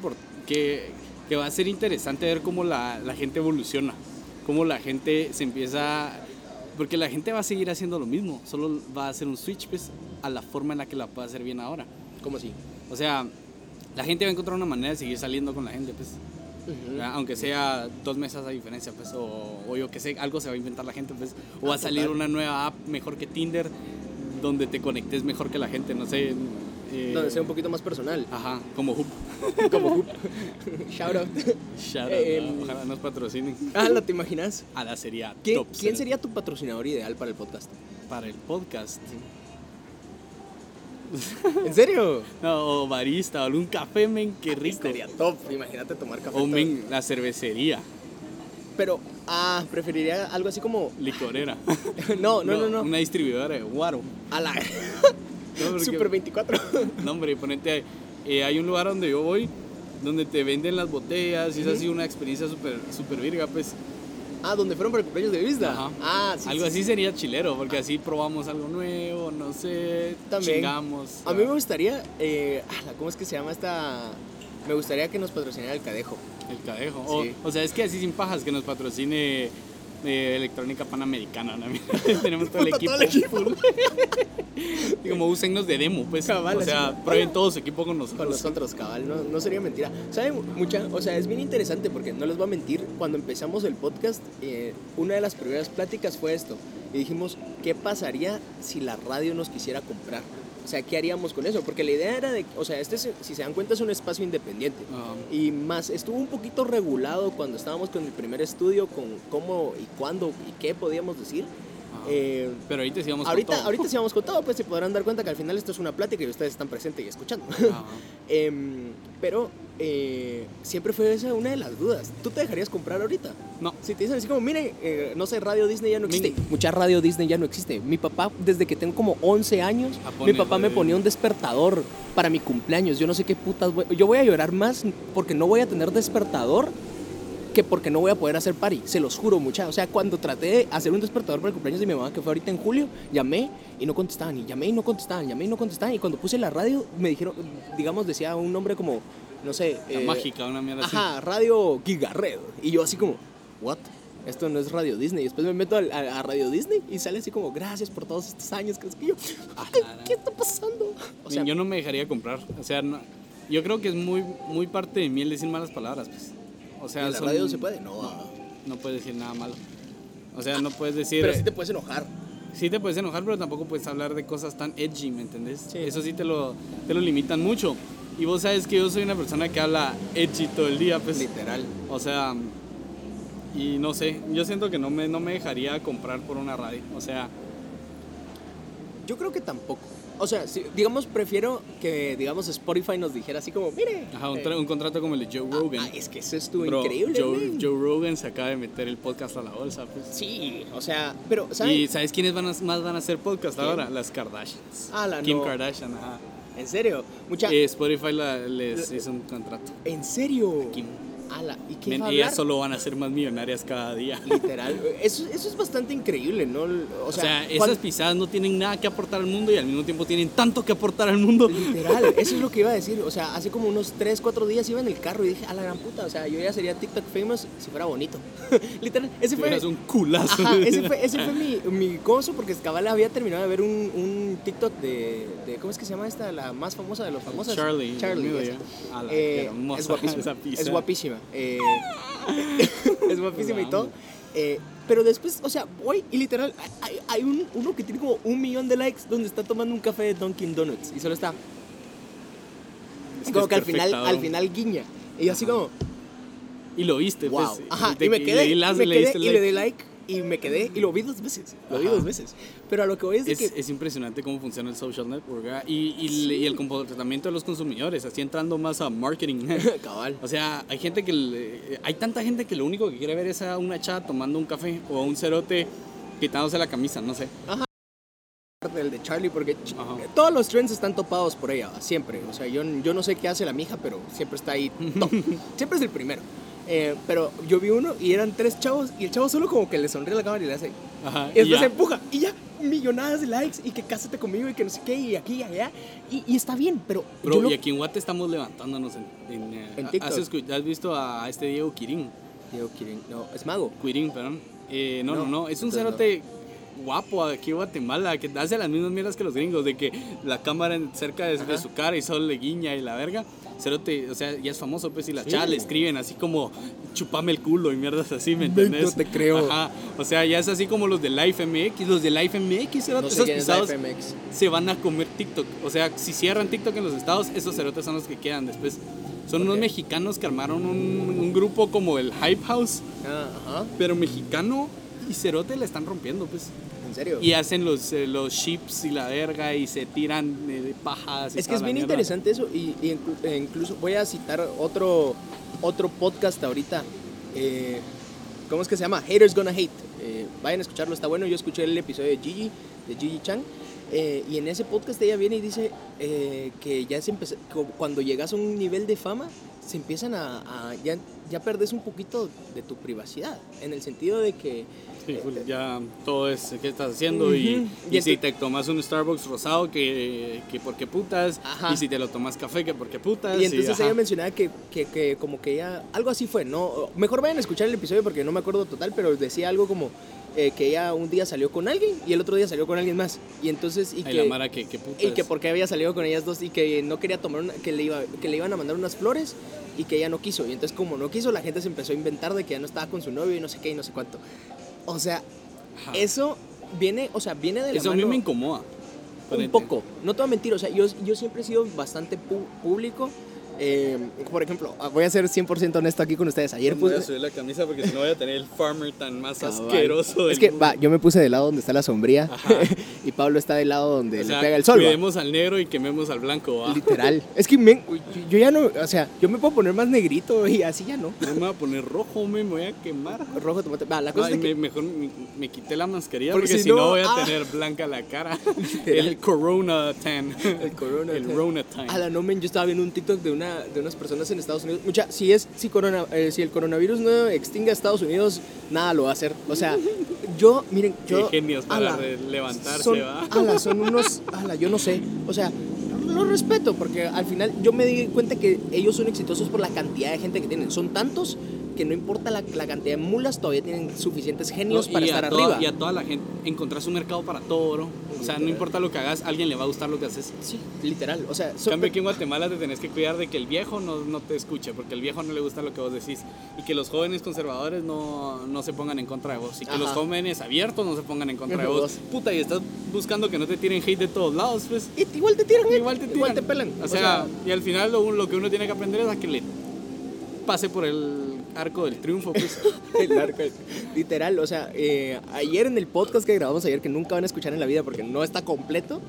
[SPEAKER 2] que, que va a ser interesante ver cómo la, la gente evoluciona, cómo la gente se empieza... Porque la gente va a seguir haciendo lo mismo, solo va a hacer un switch pues, a la forma en la que la puede hacer bien ahora.
[SPEAKER 1] ¿Cómo así?
[SPEAKER 2] O sea, la gente va a encontrar una manera de seguir saliendo con la gente, pues. Aunque sea dos mesas a diferencia, pues, o, o yo que sé, algo se va a inventar la gente, pues. O va a salir
[SPEAKER 1] total.
[SPEAKER 2] una nueva app mejor que Tinder, donde te conectes mejor que la gente, no sé. eh,
[SPEAKER 1] Donde sea un poquito más personal.
[SPEAKER 2] Ajá, como Hoop. [LAUGHS]
[SPEAKER 1] Como Hoop. Shout out.
[SPEAKER 2] Shout out,
[SPEAKER 1] Eh,
[SPEAKER 2] ¿no? Ojalá nos patrocinen.
[SPEAKER 1] Ah, ¿lo te imaginas?
[SPEAKER 2] A la sería
[SPEAKER 1] ¿Quién,
[SPEAKER 2] top.
[SPEAKER 1] quién
[SPEAKER 2] cero.
[SPEAKER 1] sería tu patrocinador ideal para el podcast?
[SPEAKER 2] Para el podcast.
[SPEAKER 1] ¿En serio?
[SPEAKER 2] No, o barista, o algún café, men, qué rico.
[SPEAKER 1] Estaría top. Imagínate tomar café.
[SPEAKER 2] O men, la cervecería,
[SPEAKER 1] Pero, ah, preferiría algo así como.
[SPEAKER 2] licorera. [LAUGHS]
[SPEAKER 1] no, no, no, no.
[SPEAKER 2] Una distribuidora de guaro.
[SPEAKER 1] A la. [LAUGHS]
[SPEAKER 2] No, porque-
[SPEAKER 1] Super 24. [LAUGHS]
[SPEAKER 2] No, hombre, ponete, eh, hay un lugar donde yo voy, donde te venden las botellas y es
[SPEAKER 1] Ujú.
[SPEAKER 2] así una experiencia súper super virga, pues.
[SPEAKER 1] Ah, donde fueron para el cumpleaños de Vista.
[SPEAKER 2] Ajá.
[SPEAKER 1] Ah, sí.
[SPEAKER 2] algo
[SPEAKER 1] sí,
[SPEAKER 2] así
[SPEAKER 1] sí.
[SPEAKER 2] sería chilero, porque así probamos algo nuevo, no sé,
[SPEAKER 1] También.
[SPEAKER 2] chingamos.
[SPEAKER 1] A mí me gustaría. Eh, ¿Cómo es que se llama esta.? Me gustaría que nos patrocinara el Cadejo.
[SPEAKER 2] El cadejo. O,
[SPEAKER 1] Sí.
[SPEAKER 2] o sea, es que así sin pajas que nos patrocine Electrónica Panamericana. ¿no? [LAUGHS] Tenemos todo el equipo.
[SPEAKER 1] todo el equipo. [LAUGHS]
[SPEAKER 2] y como usennos de demo, pues.
[SPEAKER 1] Cabal,
[SPEAKER 2] o sea,
[SPEAKER 1] así.
[SPEAKER 2] prueben todo su equipo con nosotros.
[SPEAKER 1] Con nosotros, cabal, no, no sería mentira. ¿Saben? Mucha, o sea, es bien interesante porque no les voy a mentir. Cuando empezamos el podcast, eh, una de las primeras pláticas fue esto. Y dijimos, ¿qué pasaría si la radio nos quisiera comprar? O sea, ¿qué haríamos con eso? Porque la idea era de, o sea, este, es- si se dan cuenta, es un espacio independiente. Y más, estuvo un poquito regulado cuando estábamos con el primer estudio, con cómo y cuándo y qué podíamos decir. Eh,
[SPEAKER 2] Pero ahorita sí vamos con
[SPEAKER 1] ahorita,
[SPEAKER 2] todo.
[SPEAKER 1] ahorita sí vamos [LAUGHS] con todo, pues se podrán dar cuenta que al final esto es una plática y ustedes están presentes y escuchando. [LAUGHS] Em, pero eh, siempre fue esa una de las dudas. ¿Tú te dejarías comprar ahorita?
[SPEAKER 2] no.
[SPEAKER 1] Si te dicen así como, mire, eh, no sé, Radio Disney ya no existe. Mucha Radio Disney ya no existe. Mi papá, desde que tengo como 11 años,
[SPEAKER 2] Ah,
[SPEAKER 1] mi papá me ponía un despertador para mi cumpleaños. Yo no sé qué putas voy- Yo voy a llorar más porque no voy a tener despertador que porque no voy a poder hacer party. Se los juro, mucha. O sea, cuando traté de hacer un despertador para el cumpleaños de mi mamá, que fue ahorita en julio, llamé y no contestaban. Y llamé y no contestaban. Llamé y no contestaban. Y cuando puse la radio, me dijeron, digamos, decía un nombre como, no sé.
[SPEAKER 2] La
[SPEAKER 1] eh,
[SPEAKER 2] mágica, una mierda así.
[SPEAKER 1] Ajá, Radio Gigared. Y yo así como, ¿what? Esto no es Radio Disney. Después me meto a, a Radio Disney y sale así como, gracias por todos estos años. Que es que yo, ¿qué,
[SPEAKER 2] Ajá.
[SPEAKER 1] qué está pasando? O sea,
[SPEAKER 2] yo no me dejaría comprar. O sea, no- yo creo que es muy, muy parte de mí el decir malas palabras, pues. O sea,
[SPEAKER 1] ¿en la
[SPEAKER 2] son-
[SPEAKER 1] radio se puede? No.
[SPEAKER 2] No puedes decir nada malo. O sea, no puedes decir.
[SPEAKER 1] Pero sí te puedes enojar.
[SPEAKER 2] Sí te puedes enojar, pero tampoco puedes hablar de cosas tan edgy, ¿me entendés?
[SPEAKER 1] Sí.
[SPEAKER 2] Eso sí te lo, te lo limitan mucho. Y vos sabes que yo soy una persona que habla edgy todo el día, pues.
[SPEAKER 1] Literal.
[SPEAKER 2] O sea, y no sé, yo siento que no me, no me dejaría comprar por una radio. O sea,
[SPEAKER 1] Yo creo que tampoco. O sea, si- digamos, prefiero que, digamos, Spotify nos dijera así como, mire.
[SPEAKER 2] ajá, un,
[SPEAKER 1] eh,
[SPEAKER 2] un contrato como el de Joe Rogan.
[SPEAKER 1] ah, es que eso estuvo
[SPEAKER 2] Bro,
[SPEAKER 1] increíble.
[SPEAKER 2] Joe. Joe Rogan se acaba de meter el podcast a la bolsa, pues.
[SPEAKER 1] Sí, o sea, pero, ¿sabes?
[SPEAKER 2] ¿Y sabes quiénes van a- más van a hacer podcast
[SPEAKER 1] ¿Quién?
[SPEAKER 2] ahora? Las Kardashians.
[SPEAKER 1] Ah, la
[SPEAKER 2] Kim
[SPEAKER 1] no.
[SPEAKER 2] Kardashian, ajá.
[SPEAKER 1] En serio, mucha.
[SPEAKER 2] Eh, Spotify la- les hizo un contrato.
[SPEAKER 1] ¿En serio?
[SPEAKER 2] Kim.
[SPEAKER 1] Ala, ¿y qué
[SPEAKER 2] Men,
[SPEAKER 1] va a
[SPEAKER 2] ellas
[SPEAKER 1] hablar?
[SPEAKER 2] solo van a ser más millonarias cada día. [LAUGHS]
[SPEAKER 1] Literal. Eso, eso es bastante increíble, ¿no? O
[SPEAKER 2] O
[SPEAKER 1] sea,
[SPEAKER 2] esas pisadas no tienen nada que aportar al mundo y al mismo tiempo tienen tanto que aportar al mundo.
[SPEAKER 1] Literal, [LAUGHS] eso es lo que iba a decir. O sea, hace como unos 3, 4 días iba en el carro y dije, a la gran puta, o sea, yo ya sería TikTok famous si fuera bonito. [LAUGHS] Literal, ese fue.
[SPEAKER 2] Un culazo.
[SPEAKER 1] Ajá, ese fue, ese fue mi, mi gozo porque cabal había terminado de ver un, un TikTok de, de- ¿Cómo es que se llama esta? La más famosa de los famosas.
[SPEAKER 2] Charlie.
[SPEAKER 1] Charlie. Eh, es guapísima.
[SPEAKER 2] pizza.
[SPEAKER 1] Es guapísima. Eh, [LAUGHS] es guapísima y todo. eh, pero después, o sea, voy y literal, hay, hay un, uno que tiene como un millón de likes donde está tomando un café de Dunkin' Donuts y solo está.
[SPEAKER 2] Es
[SPEAKER 1] como
[SPEAKER 2] es
[SPEAKER 1] que al final, al final guiña. Y yo así como,
[SPEAKER 2] Y lo viste,
[SPEAKER 1] wow.
[SPEAKER 2] pues.
[SPEAKER 1] Ajá,
[SPEAKER 2] te-
[SPEAKER 1] y me
[SPEAKER 2] le
[SPEAKER 1] quedé,
[SPEAKER 2] di las-
[SPEAKER 1] me
[SPEAKER 2] le
[SPEAKER 1] quedé
[SPEAKER 2] diste
[SPEAKER 1] y
[SPEAKER 2] like.
[SPEAKER 1] le di like y me quedé y lo vi dos veces. Lo vi
[SPEAKER 2] Ajá.
[SPEAKER 1] dos veces. Pero a lo que voy es
[SPEAKER 2] Es,
[SPEAKER 1] que.
[SPEAKER 2] es impresionante cómo funciona el social network ¿verdad? y, y, y el comportamiento de los consumidores, así entrando más a marketing. [LAUGHS] [LAUGHS]
[SPEAKER 1] Cabal.
[SPEAKER 2] O sea, hay gente que le- hay tanta gente que lo único que quiere ver es a una chava tomando un café o a un cerote quitándose la camisa, no sé.
[SPEAKER 1] del de Charlie porque
[SPEAKER 2] Ajá.
[SPEAKER 1] todos los trends están topados por ella, siempre. O sea, yo, yo no sé qué hace la mija, pero siempre está ahí top. [LAUGHS] siempre es el primero. Eh, pero yo vi uno y eran tres chavos y el chavo solo como que le sonríe a la cámara y le hace.
[SPEAKER 2] Ajá.
[SPEAKER 1] Y después se empuja y ya millonadas de likes y que cásate conmigo y que no sé qué y aquí y allá. Y, y está bien, pero
[SPEAKER 2] Bro, y aquí en Guate estamos levantándonos en, en, eh,
[SPEAKER 1] En
[SPEAKER 2] ¿has,
[SPEAKER 1] TikTok.
[SPEAKER 2] has visto a este Diego Quirín?
[SPEAKER 1] Diego Quirin, no, es mago.
[SPEAKER 2] Quirín, perdón. Eh, no, no,
[SPEAKER 1] No,
[SPEAKER 2] no, es un cerote guapo aquí en Guatemala que hace las mismas mierdas que los gringos, de que la cámara cerca de, de su cara y solo le guiña y la verga. Cerote, o sea, ya es famoso, pues, y las
[SPEAKER 1] Sí.
[SPEAKER 2] le escriben así como chupame el culo y mierdas así, ¿me
[SPEAKER 1] No
[SPEAKER 2] entendés?
[SPEAKER 1] te creo.
[SPEAKER 2] Ajá, o sea, ya es así como los de Life MX, los de Life MX, cerote,
[SPEAKER 1] No sé
[SPEAKER 2] esos
[SPEAKER 1] es
[SPEAKER 2] pisados
[SPEAKER 1] la
[SPEAKER 2] se van a comer TikTok. O sea, si cierran TikTok en los estados, esos cerotes son los que quedan después. Son unos mexicanos que armaron un, un grupo como el Hype House,
[SPEAKER 1] Ah,
[SPEAKER 2] pero mexicano y cerote le están rompiendo, pues.
[SPEAKER 1] Serio.
[SPEAKER 2] Y hacen los, eh, los chips y la verga y se tiran eh, pajas. y
[SPEAKER 1] Es que es bien
[SPEAKER 2] mierda.
[SPEAKER 1] interesante eso y, e incluso voy a citar otro, otro podcast ahorita. eh, ¿Cómo es que se llama? Haters Gonna Hate. Vayan a escucharlo, está bueno. Yo escuché el episodio de Gigi, de Gigi Chang. eh, y en ese podcast ella viene y dice que ya se empezó, cuando llegas a un nivel de fama, se empiezan a, a- ya, ya perdes un poquito de tu privacidad. En el sentido de que
[SPEAKER 2] Sí, ya todo es qué estás haciendo y, y
[SPEAKER 1] Y
[SPEAKER 2] si te tomas un Starbucks rosado que, que porque putas
[SPEAKER 1] Ajá.
[SPEAKER 2] y si te lo tomas café que porque putas
[SPEAKER 1] Y entonces ella mencionaba que, que, que como que ella, algo así fue, ¿no? Mejor vayan a escuchar el episodio porque no me acuerdo total, pero decía algo como eh, que ella un día salió con alguien y el otro día salió con alguien más. Y entonces, y
[SPEAKER 2] Ay,
[SPEAKER 1] que,
[SPEAKER 2] la mara que, que putas
[SPEAKER 1] y que porque había salido con ellas dos y que no quería tomar una, que le, iba, que le iban a mandar unas flores y que ella no quiso. Y entonces como no quiso, la gente se empezó a inventar de que ya no estaba con su novio y no sé qué y no sé cuánto. O sea,
[SPEAKER 2] Ajá.
[SPEAKER 1] eso viene, o sea, viene de la
[SPEAKER 2] Eso a mí me incomoda.
[SPEAKER 1] Un poco. No te voy a mentir, o sea, yo, yo siempre he sido bastante pu- público. Eh, por ejemplo, voy a ser 100% honesto aquí con ustedes. Ayer
[SPEAKER 2] Voy a
[SPEAKER 1] puse...
[SPEAKER 2] subir la camisa porque si no voy a tener el farmer tan más
[SPEAKER 1] Cabal.
[SPEAKER 2] asqueroso
[SPEAKER 1] Es
[SPEAKER 2] del
[SPEAKER 1] que, va, yo me puse del lado donde está la sombría [LAUGHS] y Pablo está del lado donde
[SPEAKER 2] O sea,
[SPEAKER 1] le pega el sol. va.
[SPEAKER 2] Cuidemos al negro y quememos al blanco, ¿va?
[SPEAKER 1] Literal. Es que yo ya no, o sea, yo me puedo poner más negrito y así ya no.
[SPEAKER 2] No me voy a poner rojo, me voy a quemar.
[SPEAKER 1] Rojo, tomate. Va, la cosa
[SPEAKER 2] Ay,
[SPEAKER 1] es que
[SPEAKER 2] me- mejor me, me quité la mascarilla
[SPEAKER 1] Porque
[SPEAKER 2] porque,
[SPEAKER 1] si
[SPEAKER 2] no,
[SPEAKER 1] no,
[SPEAKER 2] voy a
[SPEAKER 1] ah.
[SPEAKER 2] tener blanca la cara. [LAUGHS]
[SPEAKER 1] Literal.
[SPEAKER 2] el Corona Tan.
[SPEAKER 1] El Corona
[SPEAKER 2] El
[SPEAKER 1] Tan.
[SPEAKER 2] Rona Tan.
[SPEAKER 1] A la no, men, yo estaba viendo un TikTok de, una, de unas personas en Estados Unidos. Mucha, si, es, si, corona, eh, si el coronavirus no extingue a Estados Unidos, nada lo va a hacer. O sea, yo, miren, yo.
[SPEAKER 2] Qué genios para
[SPEAKER 1] ala,
[SPEAKER 2] levantarse,
[SPEAKER 1] son,
[SPEAKER 2] ¿va?
[SPEAKER 1] ala, son unos. Ala, yo no sé. O sea, lo respeto porque al final yo me di cuenta que ellos son exitosos por la cantidad de gente que tienen. Son tantos que no importa la, la cantidad de mulas, todavía tienen suficientes genios
[SPEAKER 2] No,
[SPEAKER 1] para estar
[SPEAKER 2] toda-
[SPEAKER 1] arriba.
[SPEAKER 2] Y a toda la gente, encontrás un mercado para todo, bro. O sea, no importa lo que hagas, a alguien le va a gustar lo que haces.
[SPEAKER 1] Sí, literal. O sea,
[SPEAKER 2] En
[SPEAKER 1] son-
[SPEAKER 2] cambio, aquí en Guatemala te tenés que cuidar de que el viejo no, no te escuche, porque el viejo no le gusta lo que vos decís. Y que los jóvenes conservadores no, no se pongan en contra de vos. Y que
[SPEAKER 1] Ajá.
[SPEAKER 2] los jóvenes abiertos no se pongan en contra de vos. Puta, y estás buscando que no te tiren hate de todos lados, pues.
[SPEAKER 1] Y- igual te tiran.
[SPEAKER 2] Igual te tiran.
[SPEAKER 1] Igual te pelan.
[SPEAKER 2] O sea, y al final lo, lo que uno tiene que aprender es a que le pase por el arco del triunfo, pues. [LAUGHS]
[SPEAKER 1] el arco, literal, o sea, eh, ayer en el podcast que grabamos ayer, que nunca van a escuchar en la vida porque no está completo,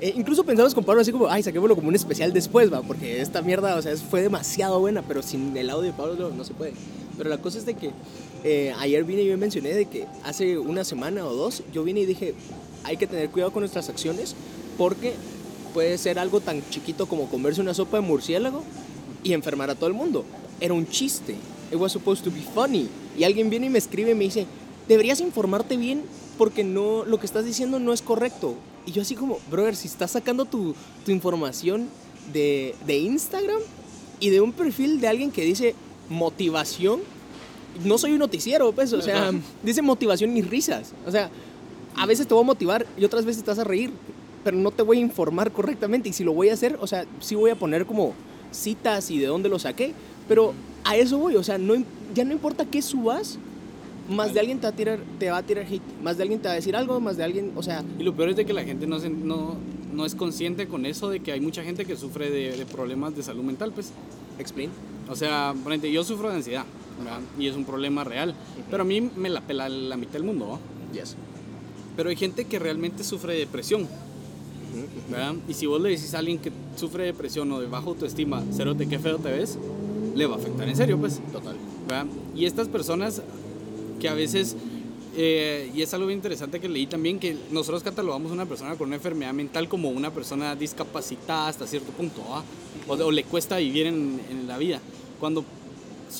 [SPEAKER 1] eh, incluso pensamos con Pablo así como, ay, saquémoslo como un especial después, va, porque esta mierda, o sea, fue demasiado buena, pero sin el audio de Pablo no, no se puede. Pero la cosa es de que eh, ayer vine y yo mencioné de que hace una semana o dos, yo vine y dije, hay que tener cuidado con nuestras acciones porque puede ser algo tan chiquito como comerse una sopa de murciélago y enfermar a todo el mundo. Era un chiste. It was supposed to be funny. Y alguien viene y me escribe y me dice, deberías informarte bien porque no, lo que estás diciendo no es correcto. Y yo así como, brother, si estás sacando tu, tu información de, de Instagram y de un perfil de alguien que dice motivación, no soy un noticiero, pues, o sea, dice motivación y risas. O sea, a veces te voy a motivar y otras veces te vas a reír, pero no te voy a informar correctamente. Y si lo voy a hacer, o sea, sí voy a poner como citas y de dónde lo saqué, pero a eso voy, o sea, no, ya no importa qué subas, más de alguien te va, a tirar, te va a tirar hate, más de alguien te va a decir algo, más de alguien, o sea,
[SPEAKER 2] Y lo peor es de que la gente no, se- no, no es consciente con eso de que hay mucha gente que sufre de, de problemas de salud mental, pues.
[SPEAKER 1] explain.
[SPEAKER 2] O sea, yo sufro de ansiedad, ¿verdad? Y es un problema real. Pero a mí me la pela la mitad del mundo, ¿va?
[SPEAKER 1] Yes.
[SPEAKER 2] Pero hay gente que realmente sufre de depresión, ¿verdad? Y si vos le decís a alguien que sufre de depresión o de baja autoestima, cerote, qué feo te ves, le va a afectar en serio, pues.
[SPEAKER 1] Total.
[SPEAKER 2] ¿verdad? Y estas personas que a veces, eh, y es algo bien interesante que leí también, que nosotros catalogamos a una persona con una enfermedad mental como una persona discapacitada hasta cierto punto, o, o le cuesta vivir en, en la vida, cuando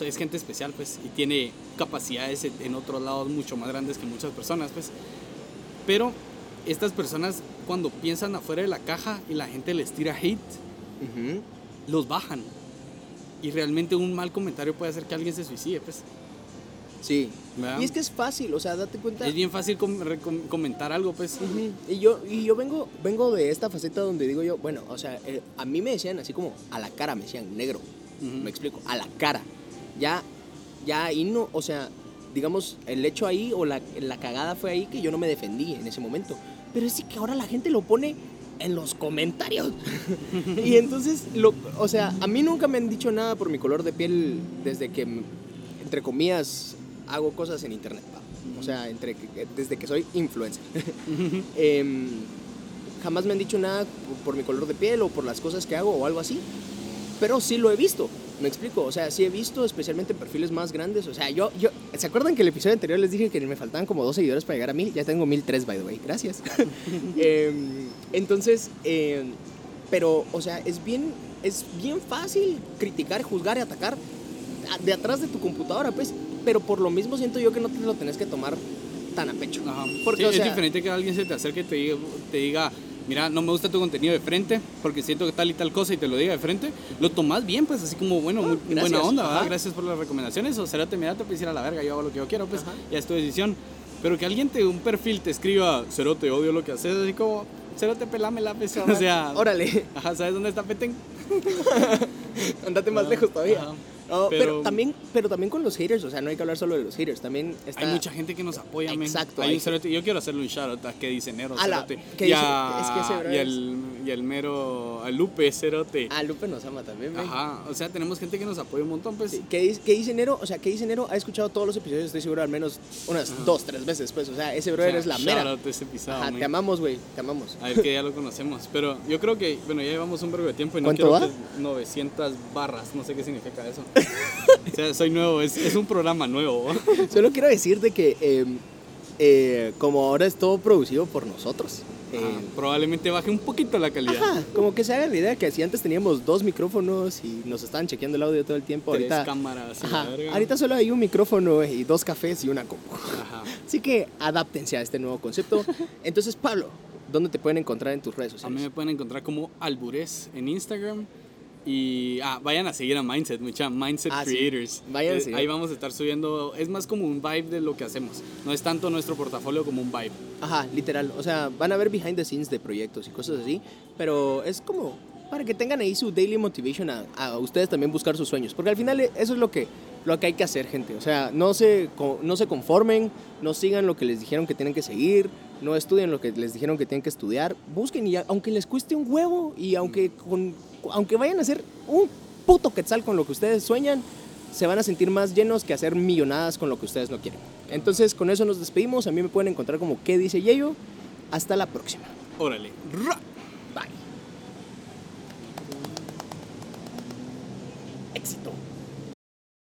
[SPEAKER 2] es gente especial, pues, y tiene capacidades en- otros lados mucho más grandes que muchas personas, pues. Pero estas personas, cuando piensan afuera de la caja y la gente les tira hate,
[SPEAKER 1] Ujú.
[SPEAKER 2] los bajan. Y realmente un mal comentario puede hacer que alguien se suicide, pues.
[SPEAKER 1] Sí.
[SPEAKER 2] ¿verdad?
[SPEAKER 1] Y es que es fácil, o sea, date cuenta.
[SPEAKER 2] Es bien fácil com- comentar algo, pues.
[SPEAKER 1] Y yo, y yo vengo, vengo de esta faceta donde digo yo, bueno, o sea, eh, a mí me decían así como a la cara, me decían negro. Me explico, a la cara. Ya, ya ahí no, o sea, digamos, el hecho ahí o la, la cagada fue ahí que yo no me defendí en ese momento. Pero sí que ahora la gente lo pone en los comentarios. [LAUGHS] y entonces, lo, o sea, a mí nunca me han dicho nada por mi color de piel desde que, entre comillas, hago cosas en internet. O sea, desde que soy influencer. [LAUGHS] Em, jamás me han dicho nada por mi color de piel o por las cosas que hago o algo así. Pero sí lo he visto, me explico. O sea, sí he visto, especialmente perfiles más grandes. O sea, yo, yo, ¿se acuerdan que el episodio anterior les dije que me faltaban como dos seguidores para llegar a mil? Ya tengo mil tres, by the way. Gracias. [LAUGHS] Em, entonces, em, pero, o sea, es bien, es bien fácil criticar, juzgar y atacar de atrás de tu computadora, pues. Pero por lo mismo siento yo que no te lo tenés que tomar tan a pecho.
[SPEAKER 2] Ajá.
[SPEAKER 1] Porque,
[SPEAKER 2] Sí,
[SPEAKER 1] o
[SPEAKER 2] es diferente que alguien se te acerque y te diga, te diga, mira, no me gusta tu contenido de frente porque siento que tal y tal cosa y te lo diga de frente. Lo tomas bien, pues así como, bueno, muy
[SPEAKER 1] gracias.
[SPEAKER 2] buena onda, ¿verdad? Gracias por las recomendaciones. O será te mira, te puedes ir a la verga, yo hago lo que yo quiero, pues
[SPEAKER 1] Ajá.
[SPEAKER 2] ya es tu decisión. Pero que alguien te, un perfil te escriba, Cerote, odio lo que haces, así como, Cerote, pelámela, pues. O sea,
[SPEAKER 1] Órale,
[SPEAKER 2] ajá, ¿sabes dónde está Petén? [LAUGHS]
[SPEAKER 1] andate más
[SPEAKER 2] Ah,
[SPEAKER 1] lejos todavía. Oh, pero,
[SPEAKER 2] Pero-
[SPEAKER 1] también, pero también con los haters, o sea, no hay que hablar solo de los haters, también está...
[SPEAKER 2] Hay mucha gente que nos apoya.
[SPEAKER 1] Exacto,
[SPEAKER 2] Hay
[SPEAKER 1] hay
[SPEAKER 2] un cerote- yo quiero hacerle un shout a que dice Nero,
[SPEAKER 1] A la-
[SPEAKER 2] cerote.
[SPEAKER 1] que
[SPEAKER 2] y,
[SPEAKER 1] dice-
[SPEAKER 2] a-
[SPEAKER 1] es que ese
[SPEAKER 2] y, el, y el mero, a Lupe, cerote.
[SPEAKER 1] Ah, Lupe nos ama también, men.
[SPEAKER 2] Ajá, o sea, tenemos gente que nos apoya un montón, pues.
[SPEAKER 1] Sí, ¿Qué dice, qué dice Nero? O sea, ¿qué dice Nero? Ha escuchado todos los episodios, estoy seguro, al menos unas dos, tres veces, pues. O sea, ese
[SPEAKER 2] O
[SPEAKER 1] brother
[SPEAKER 2] sea,
[SPEAKER 1] es la mera.
[SPEAKER 2] out a ese pisado,
[SPEAKER 1] Ajá,
[SPEAKER 2] men.
[SPEAKER 1] te amamos, güey, te amamos.
[SPEAKER 2] A ver que ya lo conocemos. Pero yo creo que, bueno, ya llevamos un vergo de tiempo y no
[SPEAKER 1] ¿Cuánto
[SPEAKER 2] quiero
[SPEAKER 1] va?
[SPEAKER 2] que 900 barras, no sé qué significa eso. o sea, soy nuevo, es, es un programa nuevo. [LAUGHS]
[SPEAKER 1] Solo quiero decirte que eh, eh, como ahora es todo producido por nosotros, eh,
[SPEAKER 2] probablemente baje un poquito la calidad.
[SPEAKER 1] ajá, como que se haga la idea que si antes teníamos dos micrófonos y nos estaban chequeando el audio todo el tiempo,
[SPEAKER 2] Tres
[SPEAKER 1] ahorita,
[SPEAKER 2] cámaras.
[SPEAKER 1] ajá, ahorita solo hay un micrófono y dos cafés y una compu.
[SPEAKER 2] Ajá. [LAUGHS]
[SPEAKER 1] Así que adáptense a este nuevo concepto. [LAUGHS] Entonces, Pablo, ¿dónde te pueden encontrar en tus redes
[SPEAKER 2] A mí
[SPEAKER 1] sociales?
[SPEAKER 2] me pueden encontrar como Alburez en Instagram. Y ah, vayan a seguir a Mindset, mucha Mindset
[SPEAKER 1] Ah, sí.
[SPEAKER 2] Creators.
[SPEAKER 1] Vayan a
[SPEAKER 2] Eh. Ahí vamos a estar subiendo. Es más como un vibe de lo que hacemos. No es tanto nuestro portafolio como un vibe.
[SPEAKER 1] Ajá, literal. O sea, van a ver behind the scenes de proyectos y cosas así, pero es como para que tengan ahí su daily motivation a, a ustedes también buscar sus sueños. Porque al final eso es lo que, lo que hay que hacer, gente. O sea, no se, no se conformen, no sigan lo que les dijeron que tienen que seguir, no estudien lo que les dijeron que tienen que estudiar. Busquen y aunque les cueste un huevo y aunque, con, aunque vayan a hacer un puto quetzal con lo que ustedes sueñan, se van a sentir más llenos que hacer millonadas con lo que ustedes no quieren. Entonces, con eso nos despedimos. A mí me pueden encontrar como ¿Qué dice Yeyo? Hasta la próxima.
[SPEAKER 2] Órale.